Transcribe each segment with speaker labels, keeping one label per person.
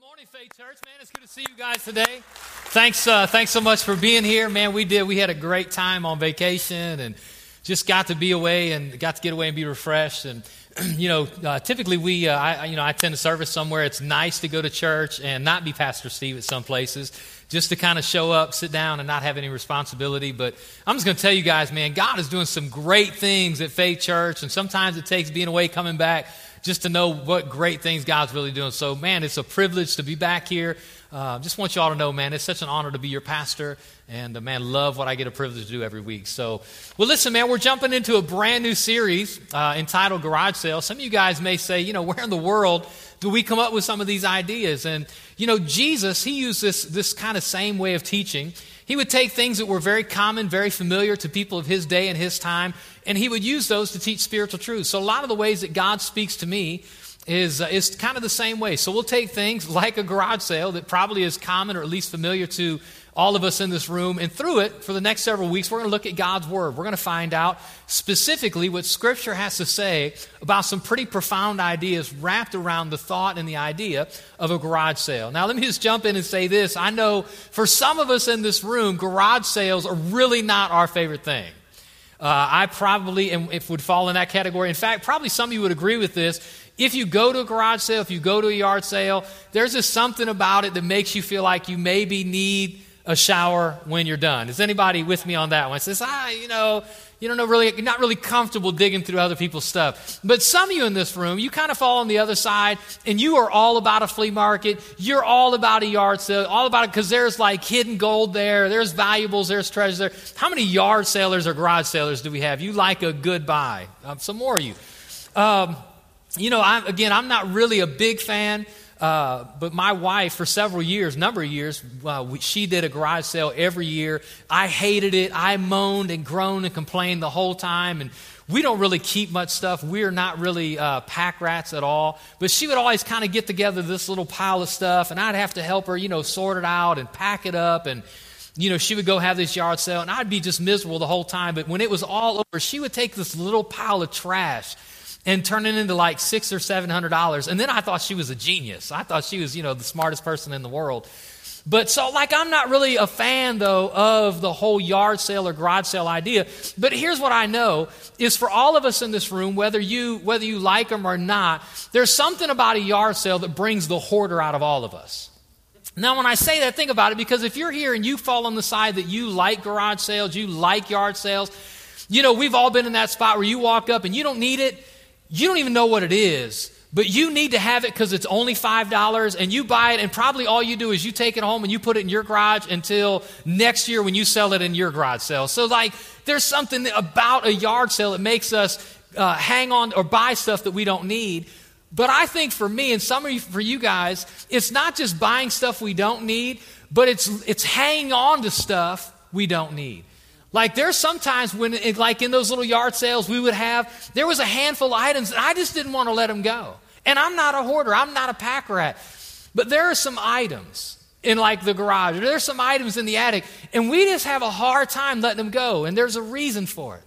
Speaker 1: morning, Faith Church. Man, it's good to see you guys today. Thanks, uh, thanks so much for being here. Man, we did. We had a great time on vacation and just got to be away and got to get away and be refreshed. And you know, uh, typically we, uh, I, you know, I attend a service somewhere. It's nice to go to church and not be Pastor Steve at some places, just to kind of show up, sit down, and not have any responsibility. But I'm just going to tell you guys, man, God is doing some great things at Faith Church, and sometimes it takes being away, coming back just to know what great things God's really doing. So, man, it's a privilege to be back here. Uh, just want you all to know, man, it's such an honor to be your pastor. And, uh, man, love what I get a privilege to do every week. So, well, listen, man, we're jumping into a brand new series uh, entitled Garage Sale. Some of you guys may say, you know, where in the world do we come up with some of these ideas? And, you know, Jesus, he used this, this kind of same way of teaching. He would take things that were very common, very familiar to people of his day and his time, and he would use those to teach spiritual truths. So, a lot of the ways that God speaks to me is, uh, is kind of the same way. So, we'll take things like a garage sale that probably is common or at least familiar to all of us in this room. And through it, for the next several weeks, we're going to look at God's Word. We're going to find out specifically what Scripture has to say about some pretty profound ideas wrapped around the thought and the idea of a garage sale. Now, let me just jump in and say this. I know for some of us in this room, garage sales are really not our favorite thing. Uh, I probably and if would fall in that category. In fact, probably some of you would agree with this. If you go to a garage sale, if you go to a yard sale, there's just something about it that makes you feel like you maybe need a shower when you're done. Is anybody with me on that one? It says, ah, you know, you don't know really, you're not really comfortable digging through other people's stuff. But some of you in this room, you kind of fall on the other side, and you are all about a flea market. You're all about a yard sale, all about it because there's like hidden gold there, there's valuables, there's treasure there. How many yard sailors or garage sailors do we have? You like a good buy. Um, some more of you. Um, you know, I, again, I'm not really a big fan uh, but my wife, for several years, number of years, uh, we, she did a garage sale every year. I hated it. I moaned and groaned and complained the whole time. And we don't really keep much stuff. We're not really uh, pack rats at all. But she would always kind of get together this little pile of stuff, and I'd have to help her, you know, sort it out and pack it up. And, you know, she would go have this yard sale, and I'd be just miserable the whole time. But when it was all over, she would take this little pile of trash and turning into like six or seven hundred dollars. And then I thought she was a genius. I thought she was, you know, the smartest person in the world. But so, like, I'm not really a fan, though, of the whole yard sale or garage sale idea. But here's what I know is for all of us in this room, whether you, whether you like them or not, there's something about a yard sale that brings the hoarder out of all of us. Now, when I say that, think about it because if you're here and you fall on the side that you like garage sales, you like yard sales, you know, we've all been in that spot where you walk up and you don't need it, you don't even know what it is, but you need to have it because it's only $5 and you buy it, and probably all you do is you take it home and you put it in your garage until next year when you sell it in your garage sale. So, like, there's something about a yard sale that makes us uh, hang on or buy stuff that we don't need. But I think for me and some of you, for you guys, it's not just buying stuff we don't need, but it's, it's hanging on to stuff we don't need. Like there's sometimes when, like in those little yard sales we would have, there was a handful of items that I just didn't want to let them go. And I'm not a hoarder, I'm not a pack rat. But there are some items in like the garage, or there's some items in the attic, and we just have a hard time letting them go. And there's a reason for it.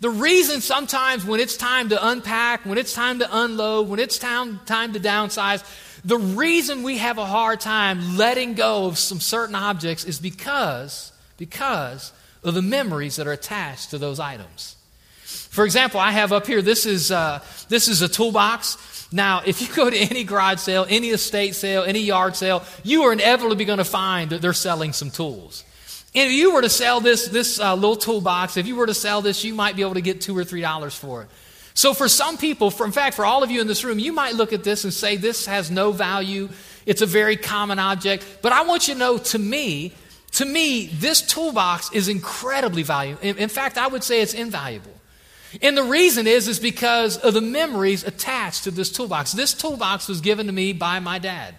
Speaker 1: The reason sometimes when it's time to unpack, when it's time to unload, when it's time, time to downsize, the reason we have a hard time letting go of some certain objects is because, because of the memories that are attached to those items. For example, I have up here, this is, uh, this is a toolbox. Now, if you go to any garage sale, any estate sale, any yard sale, you are inevitably going to find that they're selling some tools. And if you were to sell this, this uh, little toolbox, if you were to sell this, you might be able to get two or three dollars for it. So for some people, for, in fact, for all of you in this room, you might look at this and say, this has no value. It's a very common object. But I want you to know, to me, to me, this toolbox is incredibly valuable. In, in, fact, I would say it's invaluable. And the reason is, is because of the memories attached to this toolbox. This toolbox was given to me by my dad.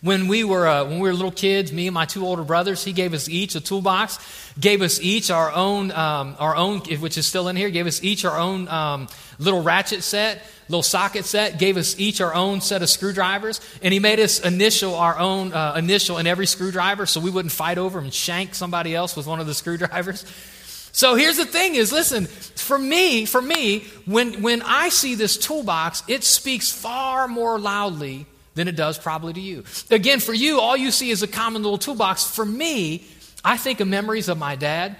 Speaker 1: When we were uh, when we were little kids, me and my two older brothers, he gave us each a toolbox, gave us each our own um, our own, which is still in here, gave us each our own um, little ratchet set, little socket set, gave us each our own set of screwdrivers, and he made us initial our own uh, initial in every screwdriver, so we wouldn't fight over and shank somebody else with one of the screwdrivers. So here's the thing is listen, for me, for me, when when I see this toolbox, it speaks far more loudly than it does probably to you. Again, for you, all you see is a common little toolbox. For me, I think of memories of my dad.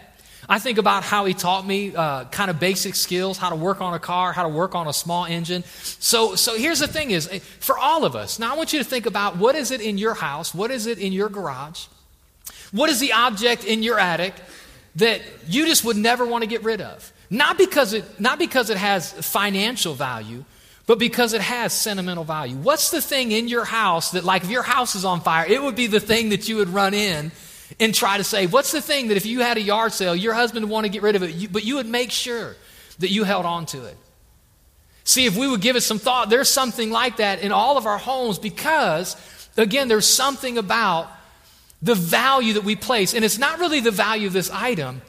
Speaker 1: I think about how he taught me uh, kind of basic skills, how to work on a car, how to work on a small engine. So, so here's the thing: is for all of us. Now, I want you to think about what is it in your house, what is it in your garage, what is the object in your attic that you just would never want to get rid of. Not because it, not because it has financial value, but because it has sentimental value. What's the thing in your house that, like, if your house is on fire, it would be the thing that you would run in and try to save? What's the thing that if you had a yard sale, your husband would want to get rid of it, but you would make sure that you held on to it? See, if we would give it some thought, there's something like that in all of our homes because, again, there's something about the value that we place. And it's not really the value of this item,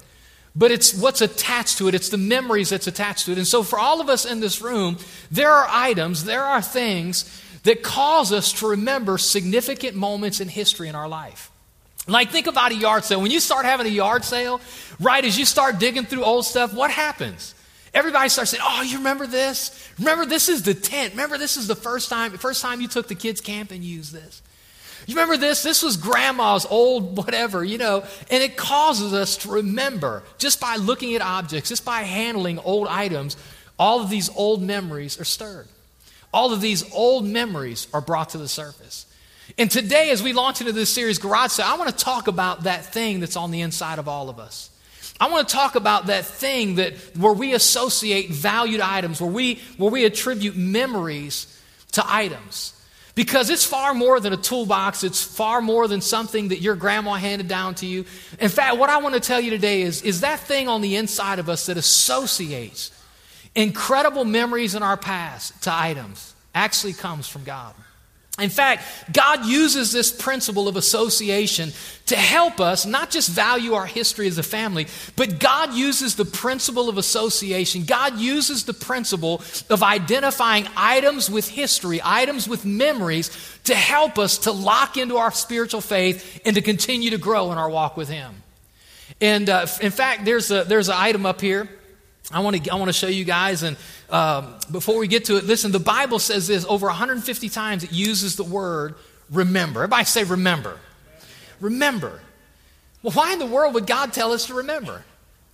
Speaker 1: but it's what's attached to it. It's the memories that's attached to it. And so, for all of us in this room, there are items, there are things that cause us to remember significant moments in history in our life. Like, think about a yard sale. When you start having a yard sale, right, as you start digging through old stuff, what happens? Everybody starts saying, Oh, you remember this? Remember, this is the tent. Remember, this is the first time, first time you took the kids camp and used this. You remember this? This was grandma's old whatever, you know, and it causes us to remember just by looking at objects, just by handling old items, all of these old memories are stirred. All of these old memories are brought to the surface. And today, as we launch into this series, Garage Sale, I want to talk about that thing that's on the inside of all of us. I want to talk about that thing that where we associate valued items, where we, where we attribute memories to items. Because it's far more than a toolbox, it's far more than something that your grandma handed down to you. In fact, what I want to tell you today is, is that thing on the inside of us that associates incredible memories in our past to items actually comes from God. In fact, God uses this principle of association to help us not just value our history as a family, but God uses the principle of association. God uses the principle of identifying items with history, items with memories, to help us to lock into our spiritual faith and to continue to grow in our walk with Him. And uh, in fact, there's, a, there's an item up here I want to I want to show you guys, and um, before we get to it, listen. The Bible says this over 150 times. It uses the word remember. Everybody say remember. Remember. Well, why in the world would God tell us to remember?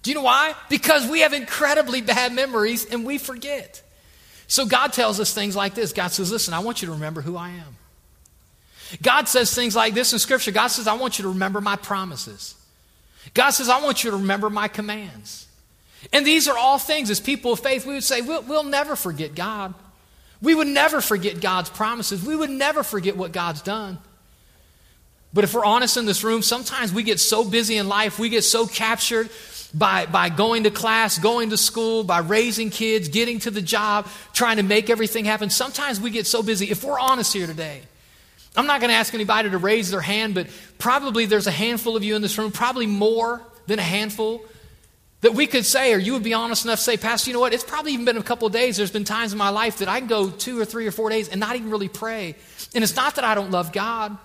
Speaker 1: Do you know why? Because we have incredibly bad memories and we forget. So God tells us things like this. God says, "Listen, I want you to remember who I am." God says things like this in Scripture. God says, "I want you to remember my promises." God says, "I want you to remember my commands." And these are all things, as people of faith, we would say, we'll, we'll never forget God. We would never forget God's promises. We would never forget what God's done. But if we're honest in this room, sometimes we get so busy in life, we get so captured by, by going to class, going to school, by raising kids, getting to the job, trying to make everything happen. Sometimes we get so busy. If we're honest here today, I'm not going to ask anybody to raise their hand, but probably there's a handful of you in this room, probably more than a handful, that we could say, or you would be honest enough to say, Pastor, you know what? It's probably even been a couple days. There's been times in my life that I can go two or three or four days and not even really pray. And it's not that I don't love God,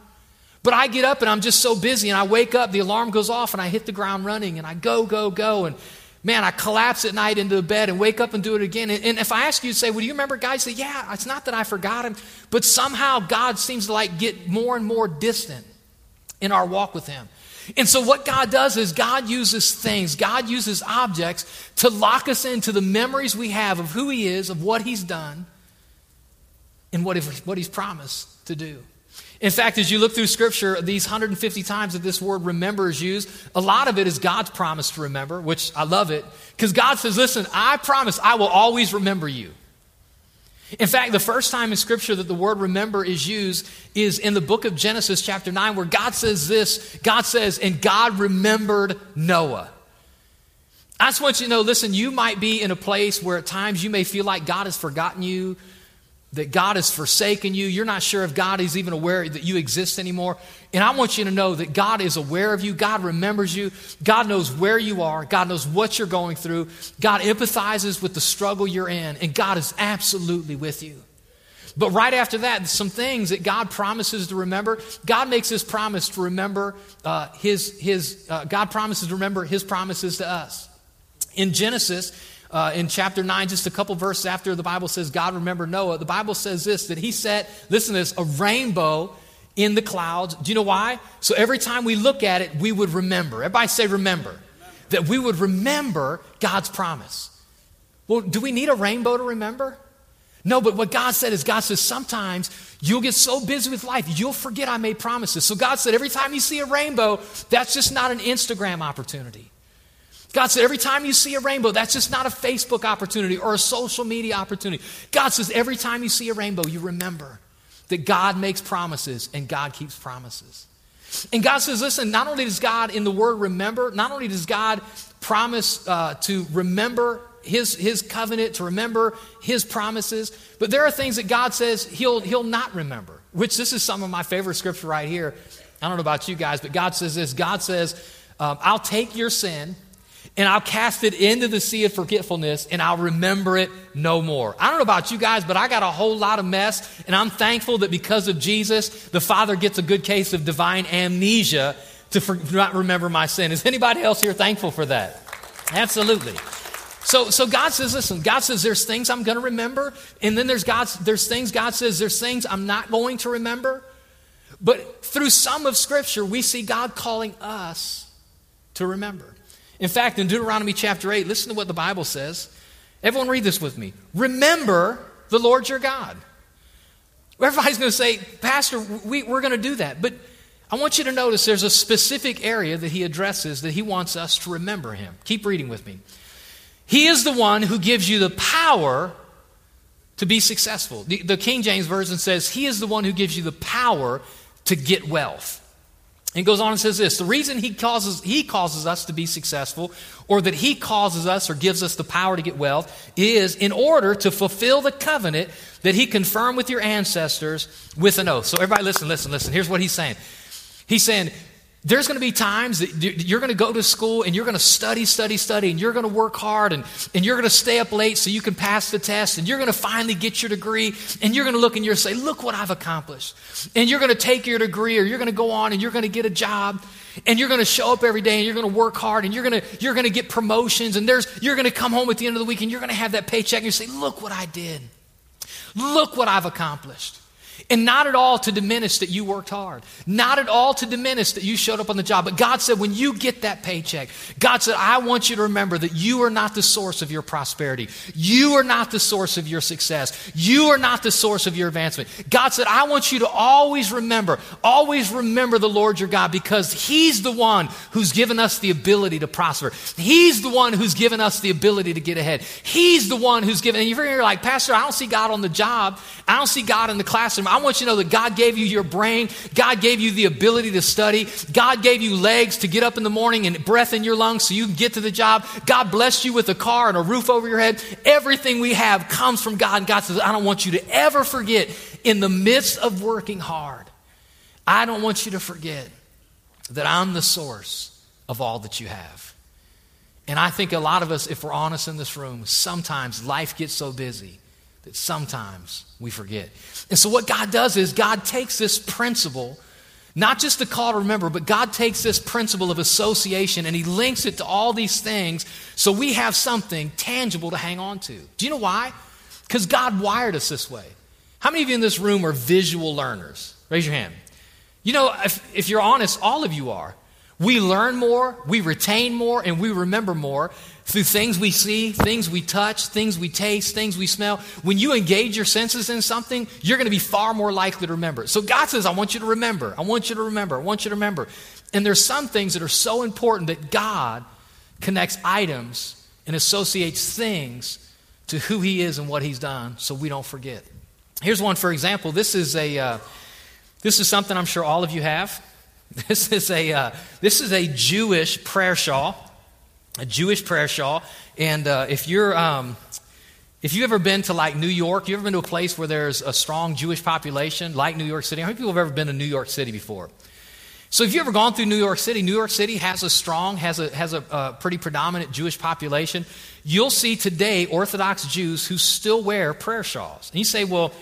Speaker 1: but I get up and I'm just so busy and I wake up, the alarm goes off, and I hit the ground running and I go, go, go. And man, I collapse at night into the bed and wake up and do it again. And, if I ask you to say, well, do you remember guys say, yeah, it's not that I forgot him, but somehow God seems to like get more and more distant in our walk with him. And so, what God does is God uses things, God uses objects to lock us into the memories we have of who He is, of what He's done, and what, what He's promised to do. In fact, as you look through Scripture, these 150 times that this word remember is used, a lot of it is God's promise to remember, which I love it, because God says, Listen, I promise I will always remember you. In fact, the first time in Scripture that the word remember is used is in the book of Genesis, chapter 9, where God says this God says, and God remembered Noah. I just want you to know listen, you might be in a place where at times you may feel like God has forgotten you that God has forsaken you. You're not sure if God is even aware that you exist anymore. And I want you to know that God is aware of you. God remembers you. God knows where you are. God knows what you're going through. God empathizes with the struggle you're in. And God is absolutely with you. But right after that, some things that God promises to remember. God makes His promise to remember uh, His, his uh, God promises to remember His promises to us. In Genesis, uh, in chapter 9, just a couple verses after the Bible says God remembered Noah, the Bible says this that he set, listen to this, a rainbow in the clouds. Do you know why? So every time we look at it, we would remember. Everybody say, remember. remember. That we would remember God's promise. Well, do we need a rainbow to remember? No, but what God said is God says sometimes you'll get so busy with life, you'll forget I made promises. So God said every time you see a rainbow, that's just not an Instagram opportunity. God said, every time you see a rainbow, that's just not a Facebook opportunity or a social media opportunity. God says, every time you see a rainbow, you remember that God makes promises and God keeps promises. And God says, listen, not only does God in the word remember, not only does God promise uh, to remember his, his covenant, to remember his promises, but there are things that God says he'll, he'll not remember, which this is some of my favorite scripture right here. I don't know about you guys, but God says this God says, um, I'll take your sin and I'll cast it into the sea of forgetfulness and I'll remember it no more. I don't know about you guys, but I got a whole lot of mess, and I'm thankful that because of Jesus, the Father gets a good case of divine amnesia to for, not remember my sin. Is anybody else here thankful for that? Absolutely. So, so God says, listen, God says there's things I'm going to remember, and then there's God's, there's things God says there's things I'm not going to remember. But through some of Scripture, we see God calling us to remember. In fact, in Deuteronomy chapter 8, listen to what the Bible says. Everyone read this with me. Remember the Lord your God. Everybody's going to say, Pastor, we, we're going to do that. But I want you to notice there's a specific area that he addresses that he wants us to remember him. Keep reading with me. He is the one who gives you the power to be successful. The, the King James Version says, He is the one who gives you the power to get wealth. And goes on and says this the reason he causes, he causes us to be successful, or that he causes us or gives us the power to get wealth, is in order to fulfill the covenant that he confirmed with your ancestors with an oath. So, everybody, listen, listen, listen. Here's what he's saying. He's saying, there's going to be times that you're going to go to school and you're going to study, study, study, and you're going to work hard and, and you're going to stay up late so you can pass the test and you're going to finally get your degree and you're going to look and you're say, look what I've accomplished. And you're going to take your degree or you're going to go on and you're going to get a job and you're going to show up every day and you're going to work hard and you're going to, you're going to get promotions and there's, you're going to come home at the end of the week and you're going to have that paycheck and you say, look what I did. Look what I've accomplished. And not at all to diminish that you worked hard. Not at all to diminish that you showed up on the job. But God said, when you get that paycheck, God said, I want you to remember that you are not the source of your prosperity. You are not the source of your success. You are not the source of your advancement. God said, I want you to always remember, always remember the Lord your God because He's the one who's given us the ability to prosper. He's the one who's given us the ability to get ahead. He's the one who's given, and you're like, Pastor, I don't see God on the job. I don't see God in the classroom. I want you to know that God gave you your brain. God gave you the ability to study. God gave you legs to get up in the morning and breath in your lungs so you can get to the job. God blessed you with a car and a roof over your head. Everything we have comes from God. And God says, I don't want you to ever forget in the midst of working hard, I don't want you to forget that I'm the source of all that you have. And I think a lot of us, if we're honest in this room, sometimes life gets so busy that sometimes we forget. And so, what God does is God takes this principle, not just the call to remember, but God takes this principle of association and He links it to all these things so we have something tangible to hang on to. Do you know why? Because God wired us this way. How many of you in this room are visual learners? Raise your hand. You know, if, if you're honest, all of you are. We learn more, we retain more, and we remember more through things we see, things we touch, things we taste, things we smell. When you engage your senses in something, you're going to be far more likely to remember. So God says, I want you to remember. I want you to remember. I want you to remember. And there's some things that are so important that God connects items and associates things to who He is and what He's done so we don't forget. Here's one, for example. This is, a, uh, this is something I'm sure all of you have. This is a, uh, this is a Jewish prayer shawl, a Jewish prayer shawl. And uh, if you're, um, if you've ever been to like New York, you ever been to a place where there's a strong Jewish population, like New York City? How many people have ever been to New York City before? So if you've ever gone through New York City, New York City has a strong, has a, has a, a pretty predominant Jewish population. You'll see today Orthodox Jews who still wear prayer shawls. And you say, well,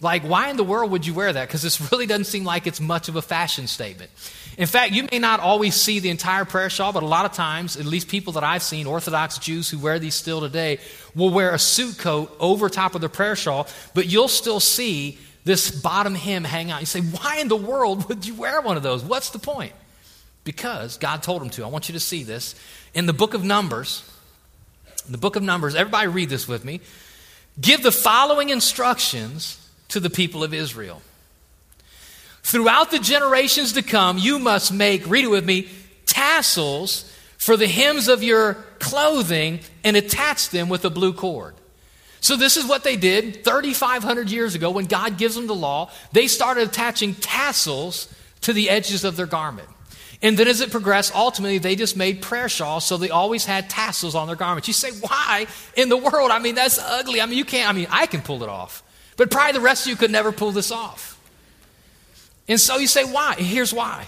Speaker 1: like, why in the world would you wear that? Because this really doesn't seem like it's much of a fashion statement. In fact, you may not always see the entire prayer shawl, but a lot of times, at least people that I've seen, Orthodox Jews who wear these still today, will wear a suit coat over top of the prayer shawl, but you'll still see this bottom hem hang out. You say, why in the world would you wear one of those? What's the point? Because God told him to. I want you to see this. In the book of Numbers, the book of Numbers, everybody read this with me. Give the following instructions to the people of Israel. Throughout the generations to come, you must make, read it with me, tassels for the hems of your clothing and attach them with a blue cord. So, this is what they did 3,500 years ago when God gives them the law. They started attaching tassels to the edges of their garment. And then as it progressed, ultimately they just made prayer shawls so they always had tassels on their garments. You say, why in the world? I mean, that's ugly. I mean, you can't, I mean, I can pull it off. But probably the rest of you could never pull this off. And so you say, why? Here's why.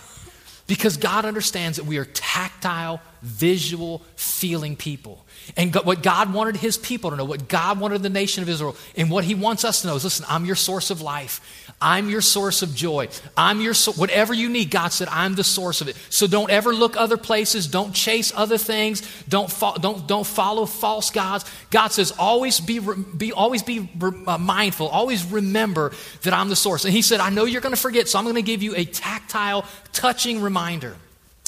Speaker 1: Because God understands that we are tactile, visual, feeling people. And what God wanted his people to know, what God wanted the nation of Israel, and what he wants us to know is listen, I'm your source of life. I'm your source of joy. I'm your so- whatever you need. God said, I'm the source of it. So don't ever look other places. Don't chase other things. Don't fo- don't don't follow false gods. God says, always be be always be uh, mindful. Always remember that I'm the source. And He said, I know you're going to forget, so I'm going to give you a tactile, touching reminder.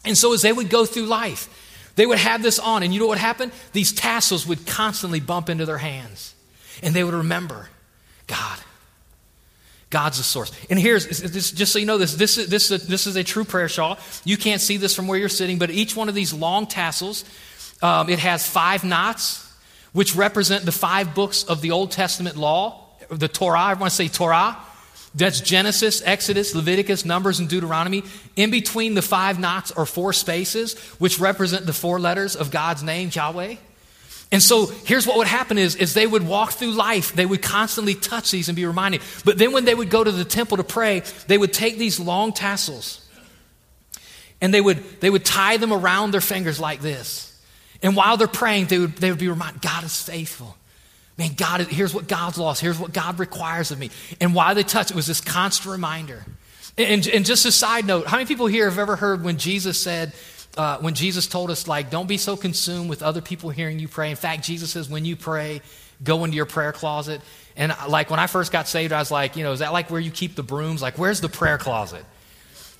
Speaker 1: And so as they would go through life, they would have this on, and you know what happened? These tassels would constantly bump into their hands, and they would remember God. God's the source. And here's, just so you know this, this is, this, is this is a true prayer shawl. You can't see this from where you're sitting, but each one of these long tassels, um, it has five knots, which represent the five books of the Old Testament law, the Torah. I want to say Torah. That's Genesis, Exodus, Leviticus, Numbers, and Deuteronomy. In between the five knots are four spaces, which represent the four letters of God's name, Yahweh. And so here's what would happen is, is they would walk through life, they would constantly touch these and be reminded. But then when they would go to the temple to pray, they would take these long tassels and they would, they would tie them around their fingers like this. And while they're praying, they would, they would be reminded, God is faithful. Man, God, here's what God's lost. Here's what God requires of me. And why they touch, it was this constant reminder. And, and just a side note, how many people here have ever heard when Jesus said, uh, when Jesus told us, like, don't be so consumed with other people hearing you pray. In fact, Jesus says, when you pray, go into your prayer closet. And like when I first got saved, I was like, you know, is that like where you keep the brooms? Like, where's the prayer closet?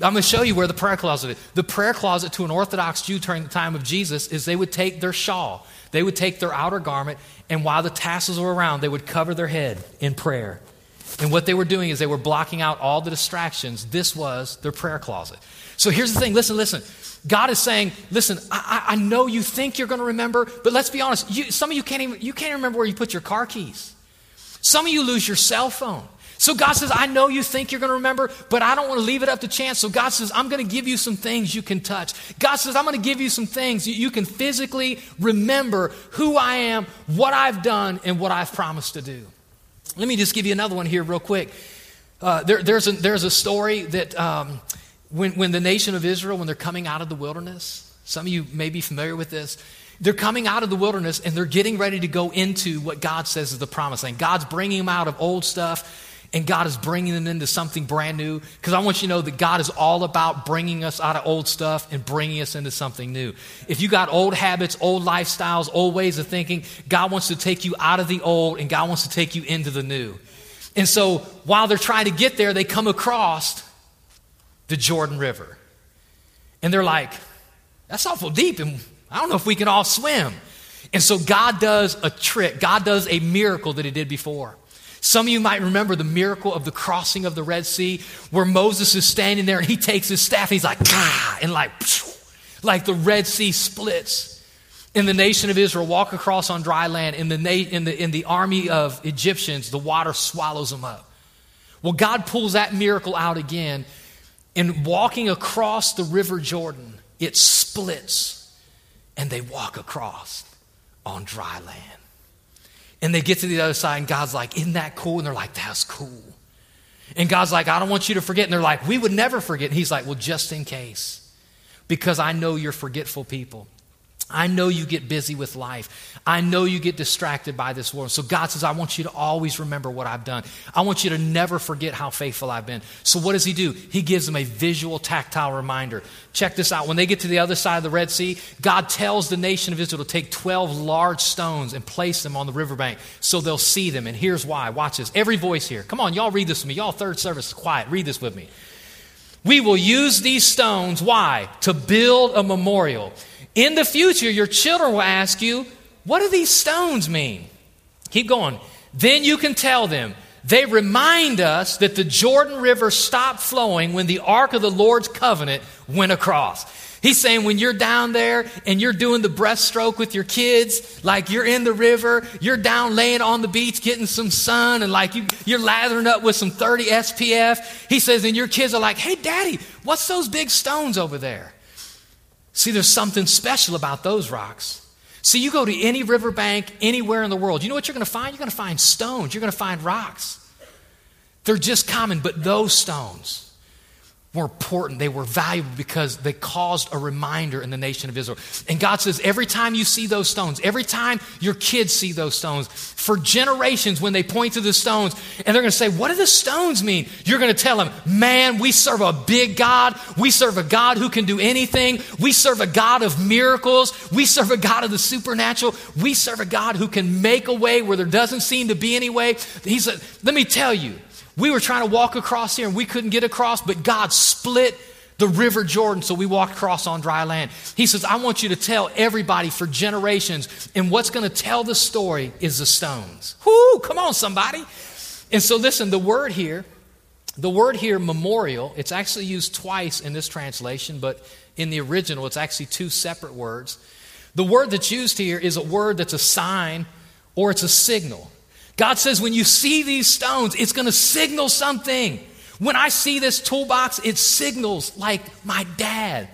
Speaker 1: I'm going to show you where the prayer closet is. The prayer closet to an Orthodox Jew during the time of Jesus is they would take their shawl, they would take their outer garment, and while the tassels were around, they would cover their head in prayer. And what they were doing is they were blocking out all the distractions. This was their prayer closet. So here's the thing listen, listen. God is saying, listen, I, I know you think you're going to remember, but let's be honest. You, some of you can't even, you can't remember where you put your car keys. Some of you lose your cell phone. So God says, I know you think you're going to remember, but I don't want to leave it up to chance. So God says, I'm going to give you some things you can touch. God says, I'm going to give you some things you can physically remember who I am, what I've done, and what I've promised to do. Let me just give you another one here, real quick. Uh, there, there's, a, there's a story that um, when, when the nation of Israel, when they're coming out of the wilderness, some of you may be familiar with this. They're coming out of the wilderness and they're getting ready to go into what God says is the promised land. God's bringing them out of old stuff and God is bringing them into something brand new. Because I want you to know that God is all about bringing us out of old stuff and bringing us into something new. If you got old habits, old lifestyles, old ways of thinking, God wants to take you out of the old and God wants to take you into the new. And so while they're trying to get there, they come across the Jordan River. And they're like, that's awful deep, and I don't know if we can all swim. And so God does a trick, God does a miracle that He did before. Some of you might remember the miracle of the crossing of the Red Sea, where Moses is standing there and he takes his staff and he's like, ah, and like, like the Red Sea splits. And the nation of Israel walk across on dry land. In the, in, the, in the army of Egyptians, the water swallows them up. Well, God pulls that miracle out again. And walking across the river Jordan, it splits and they walk across on dry land. And they get to the other side, and God's like, Isn't that cool? And they're like, That's cool. And God's like, I don't want you to forget. And they're like, We would never forget. And He's like, Well, just in case, because I know you're forgetful people. I know you get busy with life. I know you get distracted by this world. So God says, I want you to always remember what I've done. I want you to never forget how faithful I've been. So what does he do? He gives them a visual, tactile reminder. Check this out. When they get to the other side of the Red Sea, God tells the nation of Israel to take 12 large stones and place them on the riverbank so they'll see them. And here's why. Watch this. Every voice here. Come on, y'all read this with me. Y'all third service, quiet. Read this with me. We will use these stones. Why? To build a memorial in the future, your children will ask you, What do these stones mean? Keep going. Then you can tell them, They remind us that the Jordan River stopped flowing when the Ark of the Lord's covenant went across. He's saying when you're down there and you're doing the breaststroke with your kids, like you're in the river, you're down laying on the beach getting some sun, and like you, you're lathering up with some 30 SPF. He says, and your kids are like, hey, daddy, what's those big stones over there? See, there's something special about those rocks. See, you go to any riverbank anywhere in the world, you know what you're going to find? You're going to find stones, you're going to find rocks. They're just common, but those stones, were important. They were valuable because they caused a reminder in the nation of Israel. And God says, every time you see those stones, every time your kids see those stones, for generations when they point to the stones and they're going to say, What do the stones mean? You're going to tell them, Man, we serve a big God. We serve a God who can do anything. We serve a God of miracles. We serve a God of the supernatural. We serve a God who can make a way where there doesn't seem to be any way. He said, Let me tell you, we were trying to walk across here and we couldn't get across, but God split the river Jordan so we walked across on dry land. He says, I want you to tell everybody for generations, and what's going to tell the story is the stones. Whoo, come on, somebody. And so, listen, the word here, the word here, memorial, it's actually used twice in this translation, but in the original, it's actually two separate words. The word that's used here is a word that's a sign or it's a signal. God says, when you see these stones, it's going to signal something. When I see this toolbox, it signals like my dad.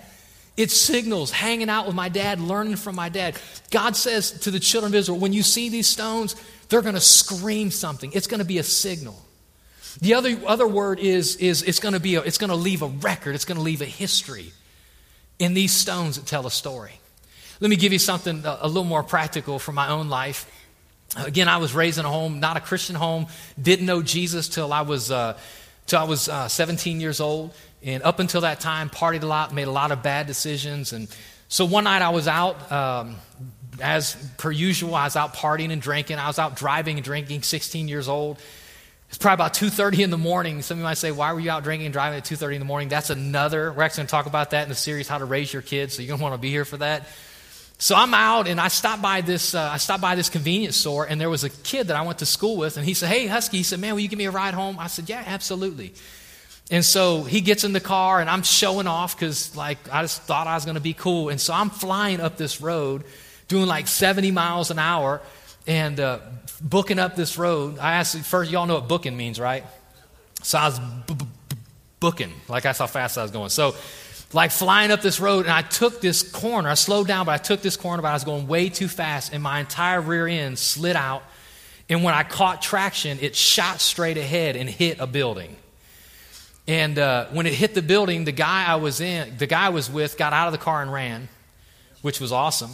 Speaker 1: It signals hanging out with my dad, learning from my dad. God says to the children of Israel, when you see these stones, they're going to scream something. It's going to be a signal. The other, other word is, is it's going to be a, it's going to leave a record. It's going to leave a history in these stones that tell a story. Let me give you something a, a little more practical from my own life. Again, I was raised in a home, not a Christian home, didn't know Jesus till I was, uh, till I was uh, 17 years old. And up until that time, partied a lot, made a lot of bad decisions. And so one night I was out, um, as per usual, I was out partying and drinking. I was out driving and drinking, 16 years old. It's probably about 2.30 in the morning. Some of you might say, why were you out drinking and driving at 2.30 in the morning? That's another, we're actually going to talk about that in the series, How to Raise Your Kids, so you're going to want to be here for that. So I'm out and I stopped by this uh, I stopped by this convenience store and there was a kid that I went to school with and he said, "Hey Husky," he said, "Man, will you give me a ride home?" I said, "Yeah, absolutely." And so he gets in the car and I'm showing off because like I just thought I was going to be cool. And so I'm flying up this road, doing like 70 miles an hour, and uh, booking up this road. I asked first, y'all know what booking means, right? So I was b- b- booking, like that's how fast I was going. So like flying up this road, and I took this corner. I slowed down, but I took this corner, but I was going way too fast, and my entire rear end slid out. And when I caught traction, it shot straight ahead and hit a building. And uh, when it hit the building, the guy I was in, the guy I was with, got out of the car and ran, which was awesome.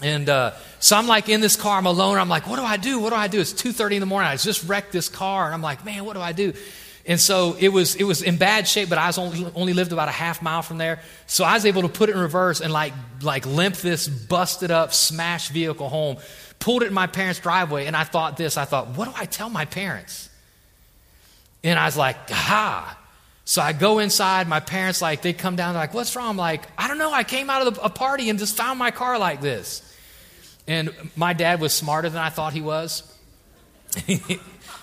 Speaker 1: And uh, so I'm like in this car, I'm alone. I'm like, what do I do? What do I do? It's 2:30 in the morning. I just wrecked this car, and I'm like, man, what do I do? And so it was, it was in bad shape, but I was only, only lived about a half mile from there. So I was able to put it in reverse and like, like limp this busted up, smashed vehicle home, pulled it in my parents' driveway. And I thought this, I thought, what do I tell my parents? And I was like, ha. So I go inside, my parents like, they come down, they're like, what's wrong? I'm like, I don't know. I came out of a party and just found my car like this. And my dad was smarter than I thought he was.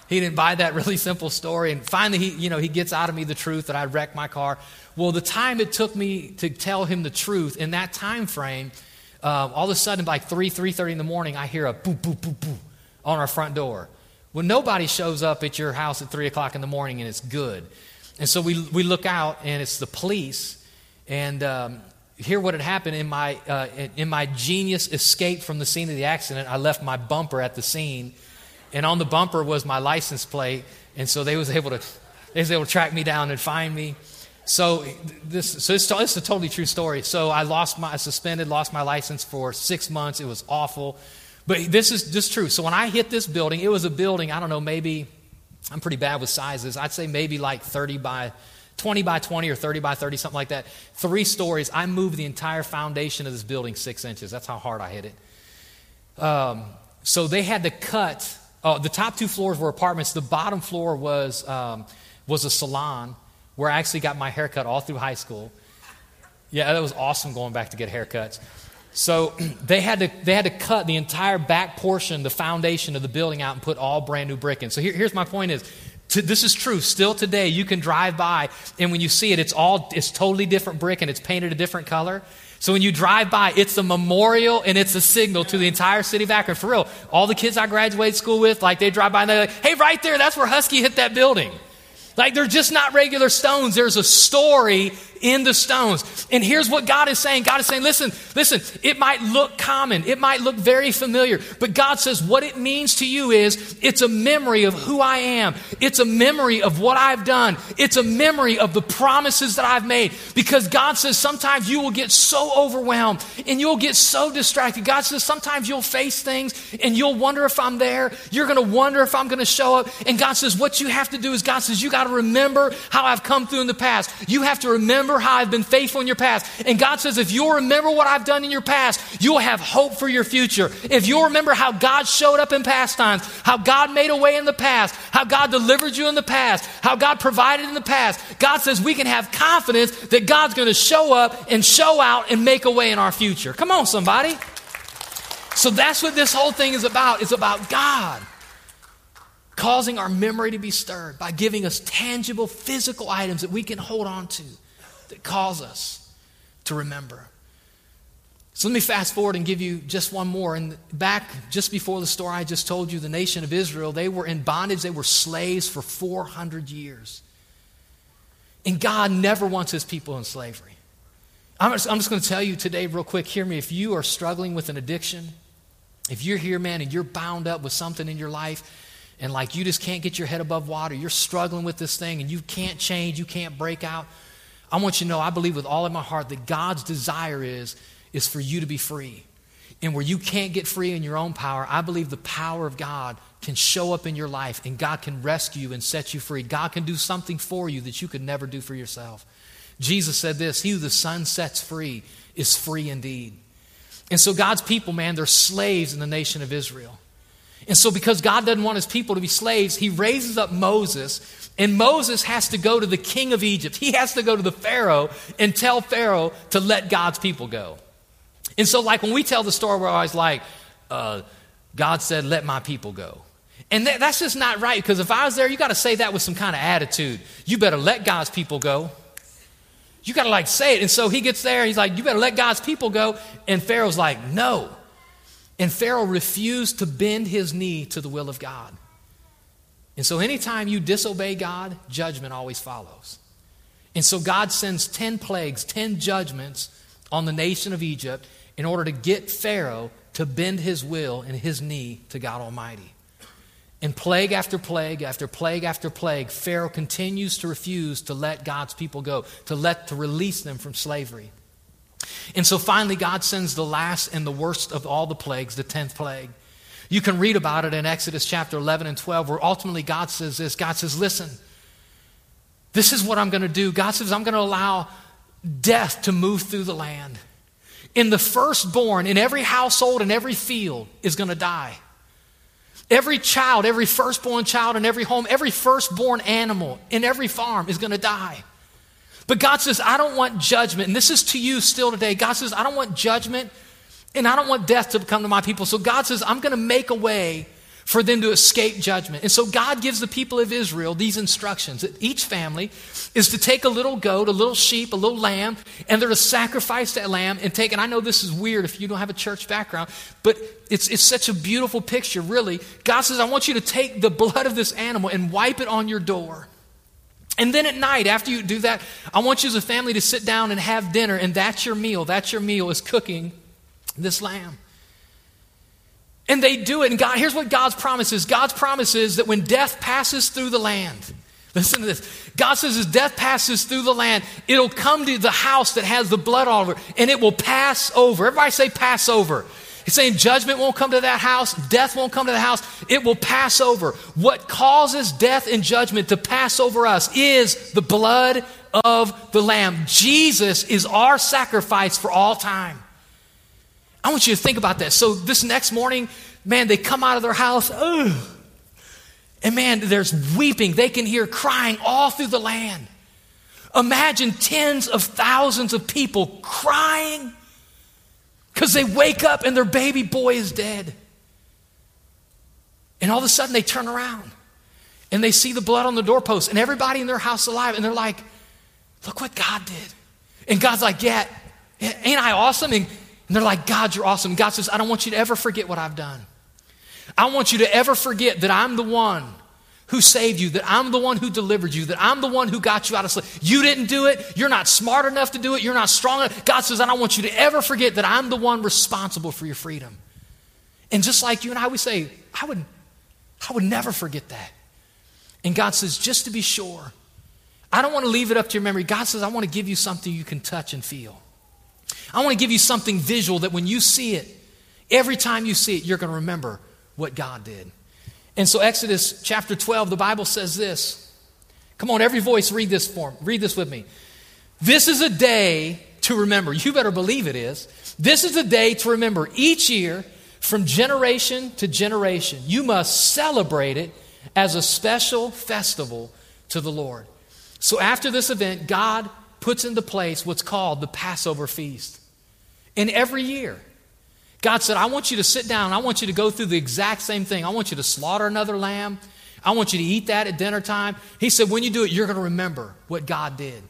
Speaker 1: He didn't buy that really simple story. And finally, he, you know, he gets out of me the truth that I wrecked my car. Well, the time it took me to tell him the truth in that time frame, uh, all of a sudden, like 3, 3.30 in the morning, I hear a boop, boop, boop, boop on our front door. Well, nobody shows up at your house at 3 o'clock in the morning and it's good. And so we, we look out and it's the police. And um, hear what had happened in my, uh, in my genius escape from the scene of the accident. I left my bumper at the scene and on the bumper was my license plate. And so they was able to, they was able to track me down and find me. So this, so it's, it's a totally true story. So I lost my, I suspended, lost my license for six months. It was awful. But this is just true. So when I hit this building, it was a building, I don't know, maybe, I'm pretty bad with sizes. I'd say maybe like 30 by 20 by 20 or 30 by 30, something like that. Three stories. I moved the entire foundation of this building six inches. That's how hard I hit it. Um, so they had to cut. Uh, the top two floors were apartments. The bottom floor was um, was a salon where I actually got my haircut all through high school. Yeah, that was awesome going back to get haircuts. So they had to they had to cut the entire back portion, the foundation of the building out, and put all brand new brick in. So here, here's my point: is to, this is true. Still today, you can drive by, and when you see it, it's all it's totally different brick, and it's painted a different color. So when you drive by, it's a memorial and it's a signal to the entire city of Akron. For real, all the kids I graduated school with, like they drive by and they're like, "Hey, right there, that's where Husky hit that building." Like they're just not regular stones. There's a story in the stones. And here's what God is saying God is saying, listen, listen, it might look common, it might look very familiar, but God says what it means to you is it's a memory of who I am, it's a memory of what I've done, it's a memory of the promises that I've made. Because God says sometimes you will get so overwhelmed and you'll get so distracted. God says sometimes you'll face things and you'll wonder if I'm there. You're going to wonder if I'm going to show up. And God says what you have to do is God says you got to remember how I've come through in the past. You have to remember how I've been faithful in your past. And God says, if you'll remember what I've done in your past, you'll have hope for your future. If you'll remember how God showed up in past times, how God made a way in the past, how God delivered you in the past, how God provided in the past, God says we can have confidence that God's going to show up and show out and make a way in our future. Come on, somebody. So that's what this whole thing is about. It's about God causing our memory to be stirred by giving us tangible physical items that we can hold on to that calls us to remember. So let me fast forward and give you just one more. And back just before the story I just told you, the nation of Israel, they were in bondage, they were slaves for 400 years. And God never wants his people in slavery. I'm just, I'm just going to tell you today, real quick, hear me. If you are struggling with an addiction, if you're here, man, and you're bound up with something in your life, and like you just can't get your head above water, you're struggling with this thing, and you can't change, you can't break out, I want you to know, I believe with all of my heart that God's desire is, is for you to be free. And where you can't get free in your own power, I believe the power of God can show up in your life and God can rescue and set you free. God can do something for you that you could never do for yourself. Jesus said this He who the Son sets free is free indeed. And so, God's people, man, they're slaves in the nation of Israel. And so, because God doesn't want his people to be slaves, he raises up Moses and Moses has to go to the king of Egypt. He has to go to the Pharaoh and tell Pharaoh to let God's people go. And so, like when we tell the story, we're always like, uh, God said, let my people go. And that, that's just not right because if I was there, you got to say that with some kind of attitude. You better let God's people go. You got to like say it. And so he gets there, he's like, you better let God's people go. And Pharaoh's like, no. And Pharaoh refused to bend his knee to the will of God. And so, anytime you disobey God, judgment always follows. And so, God sends 10 plagues, 10 judgments on the nation of Egypt in order to get Pharaoh to bend his will and his knee to God Almighty. And plague after plague after plague after plague, Pharaoh continues to refuse to let God's people go, to let to release them from slavery. And so finally God sends the last and the worst of all the plagues, the 10th plague. You can read about it in Exodus chapter 11 and 12, where ultimately God says this God says, Listen, this is what I'm going to do. God says, I'm going to allow death to move through the land. In the firstborn, in every household, in every field, is going to die. Every child, every firstborn child in every home, every firstborn animal in every farm is going to die. But God says, I don't want judgment. And this is to you still today. God says, I don't want judgment and I don't want death to come to my people. So God says, I'm going to make a way for them to escape judgment. And so God gives the people of Israel these instructions that each family is to take a little goat, a little sheep, a little lamb, and they're to sacrifice that lamb and take, and I know this is weird if you don't have a church background, but it's, it's such a beautiful picture, really. God says, I want you to take the blood of this animal and wipe it on your door. And then at night, after you do that, I want you as a family to sit down and have dinner, and that's your meal. That's your meal is cooking this lamb. And they do it. And God, here's what God's promise is God's promise is that when death passes through the land, Listen to this. God says, as death passes through the land, it'll come to the house that has the blood all over and it will pass over. Everybody say, pass over. He's saying judgment won't come to that house, death won't come to the house, it will pass over. What causes death and judgment to pass over us is the blood of the Lamb. Jesus is our sacrifice for all time. I want you to think about that. So, this next morning, man, they come out of their house, ugh, and man, there's weeping. They can hear crying all through the land. Imagine tens of thousands of people crying because they wake up and their baby boy is dead. And all of a sudden they turn around and they see the blood on the doorpost and everybody in their house alive. And they're like, look what God did. And God's like, yeah, ain't I awesome? And, and they're like, God, you're awesome. And God says, I don't want you to ever forget what I've done. I want you to ever forget that I'm the one who saved you, that I'm the one who delivered you, that I'm the one who got you out of slavery. You didn't do it. You're not smart enough to do it. You're not strong enough. God says, I don't want you to ever forget that I'm the one responsible for your freedom. And just like you and I would say, I would, I would never forget that. And God says, just to be sure, I don't want to leave it up to your memory. God says, I want to give you something you can touch and feel. I want to give you something visual that when you see it, every time you see it, you're going to remember what God did. And so, Exodus chapter 12, the Bible says this. Come on, every voice, read this form. Read this with me. This is a day to remember. You better believe it is. This is a day to remember. Each year, from generation to generation, you must celebrate it as a special festival to the Lord. So, after this event, God puts into place what's called the Passover feast. And every year, God said, I want you to sit down. I want you to go through the exact same thing. I want you to slaughter another lamb. I want you to eat that at dinner time. He said, when you do it, you're going to remember what God did.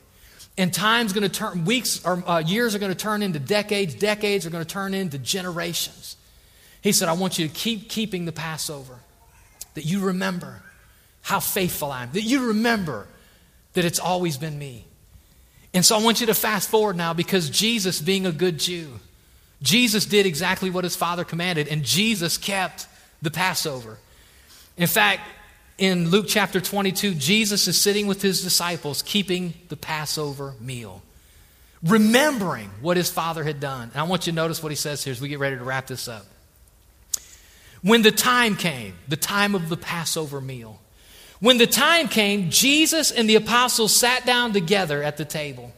Speaker 1: And time's going to turn, weeks or uh, years are going to turn into decades, decades are going to turn into generations. He said, I want you to keep keeping the Passover, that you remember how faithful I am, that you remember that it's always been me. And so I want you to fast forward now because Jesus, being a good Jew, Jesus did exactly what his father commanded, and Jesus kept the Passover. In fact, in Luke chapter 22, Jesus is sitting with his disciples keeping the Passover meal, remembering what his father had done. And I want you to notice what he says here as we get ready to wrap this up. When the time came, the time of the Passover meal, when the time came, Jesus and the apostles sat down together at the table.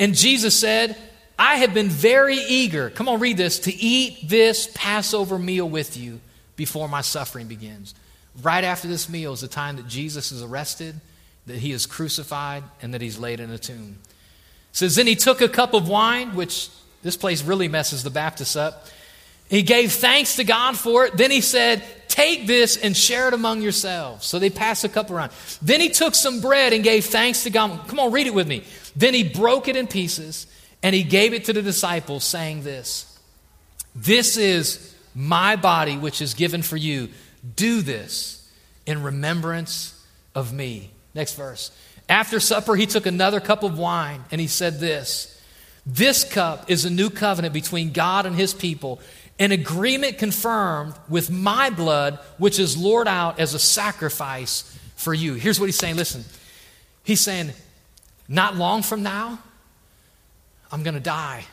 Speaker 1: And Jesus said, I have been very eager, come on, read this, to eat this Passover meal with you before my suffering begins. Right after this meal is the time that Jesus is arrested, that he is crucified, and that he's laid in a tomb. It says, Then he took a cup of wine, which this place really messes the Baptists up. He gave thanks to God for it. Then he said, Take this and share it among yourselves. So they passed the cup around. Then he took some bread and gave thanks to God. Come on, read it with me. Then he broke it in pieces and he gave it to the disciples, saying this This is my body, which is given for you. Do this in remembrance of me. Next verse. After supper, he took another cup of wine and he said this This cup is a new covenant between God and his people, an agreement confirmed with my blood, which is Lord out as a sacrifice for you. Here's what he's saying listen, he's saying, Not long from now, I'm going to die.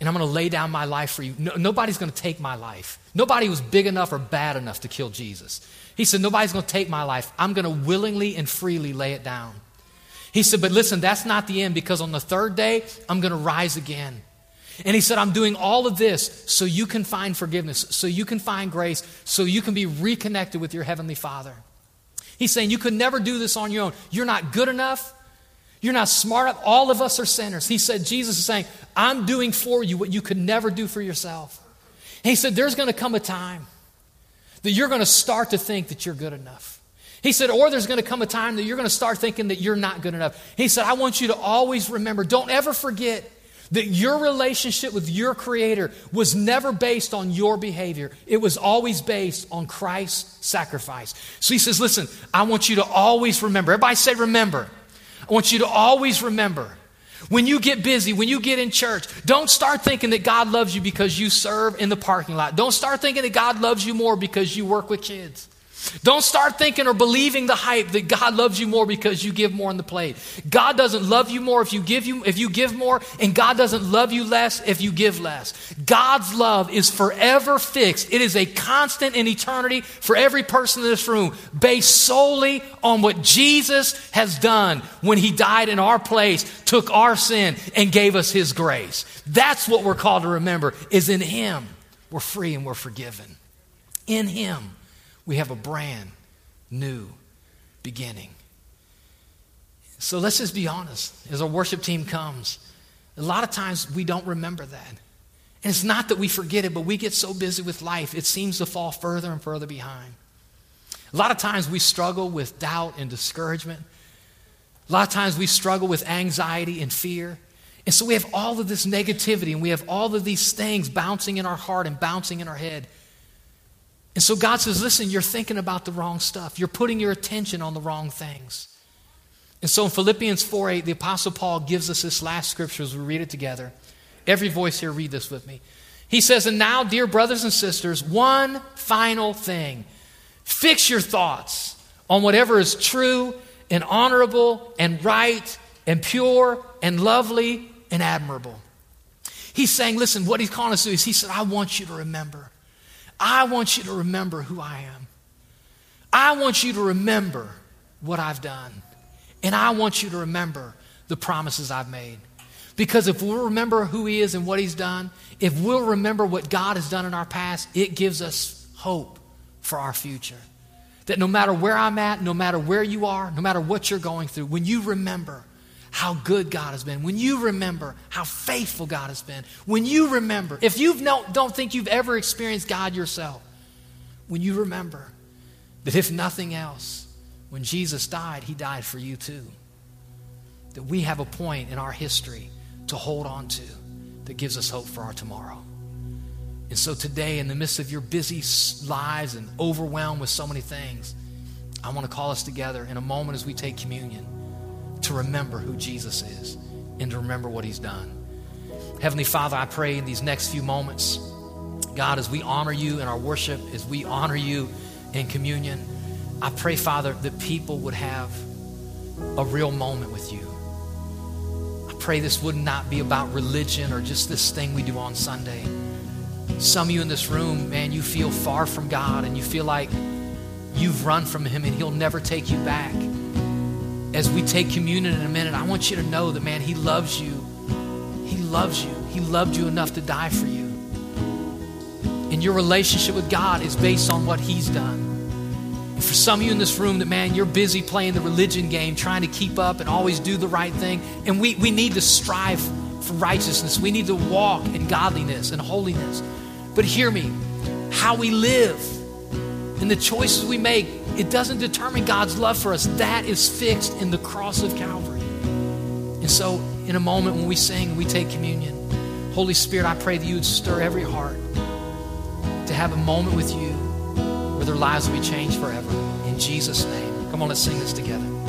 Speaker 1: And I'm going to lay down my life for you. No, nobody's going to take my life. Nobody was big enough or bad enough to kill Jesus. He said, Nobody's going to take my life. I'm going to willingly and freely lay it down. He said, But listen, that's not the end because on the third day, I'm going to rise again. And he said, I'm doing all of this so you can find forgiveness, so you can find grace, so you can be reconnected with your Heavenly Father. He's saying, You could never do this on your own. You're not good enough. You're not smart enough. All of us are sinners. He said, Jesus is saying, I'm doing for you what you could never do for yourself. And he said, There's going to come a time that you're going to start to think that you're good enough. He said, Or there's going to come a time that you're going to start thinking that you're not good enough. He said, I want you to always remember, don't ever forget that your relationship with your Creator was never based on your behavior. It was always based on Christ's sacrifice. So he says, Listen, I want you to always remember. Everybody say, Remember. I want you to always remember when you get busy, when you get in church, don't start thinking that God loves you because you serve in the parking lot. Don't start thinking that God loves you more because you work with kids. Don't start thinking or believing the hype that God loves you more because you give more on the plate. God doesn't love you more if you give you if you give more, and God doesn't love you less if you give less. God's love is forever fixed. It is a constant in eternity for every person in this room, based solely on what Jesus has done when he died in our place, took our sin, and gave us his grace. That's what we're called to remember, is in him we're free and we're forgiven. In him we have a brand new beginning. So let's just be honest. As our worship team comes, a lot of times we don't remember that. And it's not that we forget it, but we get so busy with life, it seems to fall further and further behind. A lot of times we struggle with doubt and discouragement. A lot of times we struggle with anxiety and fear. And so we have all of this negativity and we have all of these things bouncing in our heart and bouncing in our head. And so God says, listen, you're thinking about the wrong stuff. You're putting your attention on the wrong things. And so in Philippians 4 8, the Apostle Paul gives us this last scripture as we read it together. Every voice here, read this with me. He says, And now, dear brothers and sisters, one final thing. Fix your thoughts on whatever is true and honorable and right and pure and lovely and admirable. He's saying, listen, what he's calling us to is he said, I want you to remember. I want you to remember who I am. I want you to remember what I've done. And I want you to remember the promises I've made. Because if we'll remember who He is and what He's done, if we'll remember what God has done in our past, it gives us hope for our future. That no matter where I'm at, no matter where you are, no matter what you're going through, when you remember how good God has been, when you remember how faithful God has been, when you remember, if you don't think you've ever experienced God yourself, when you remember that if nothing else, when Jesus died, he died for you too. That we have a point in our history to hold on to that gives us hope for our tomorrow. And so today, in the midst of your busy lives and overwhelmed with so many things, I want to call us together in a moment as we take communion to remember who Jesus is and to remember what he's done. Heavenly Father, I pray in these next few moments, God, as we honor you in our worship, as we honor you in communion, I pray, Father, that people would have a real moment with you. I pray this would not be about religion or just this thing we do on Sunday. Some of you in this room, man, you feel far from God and you feel like you've run from Him and He'll never take you back as we take communion in a minute, I want you to know that, man, He loves you. He loves you. He loved you enough to die for you. And your relationship with God is based on what He's done. And for some of you in this room, that, man, you're busy playing the religion game, trying to keep up and always do the right thing. And we, we need to strive for righteousness. We need to walk in godliness and holiness. But hear me, how we live and the choices we make it doesn't determine God's love for us. That is fixed in the cross of Calvary. And so, in a moment when we sing, we take communion. Holy Spirit, I pray that you would stir every heart to have a moment with you where their lives will be changed forever. In Jesus' name. Come on, let's sing this together.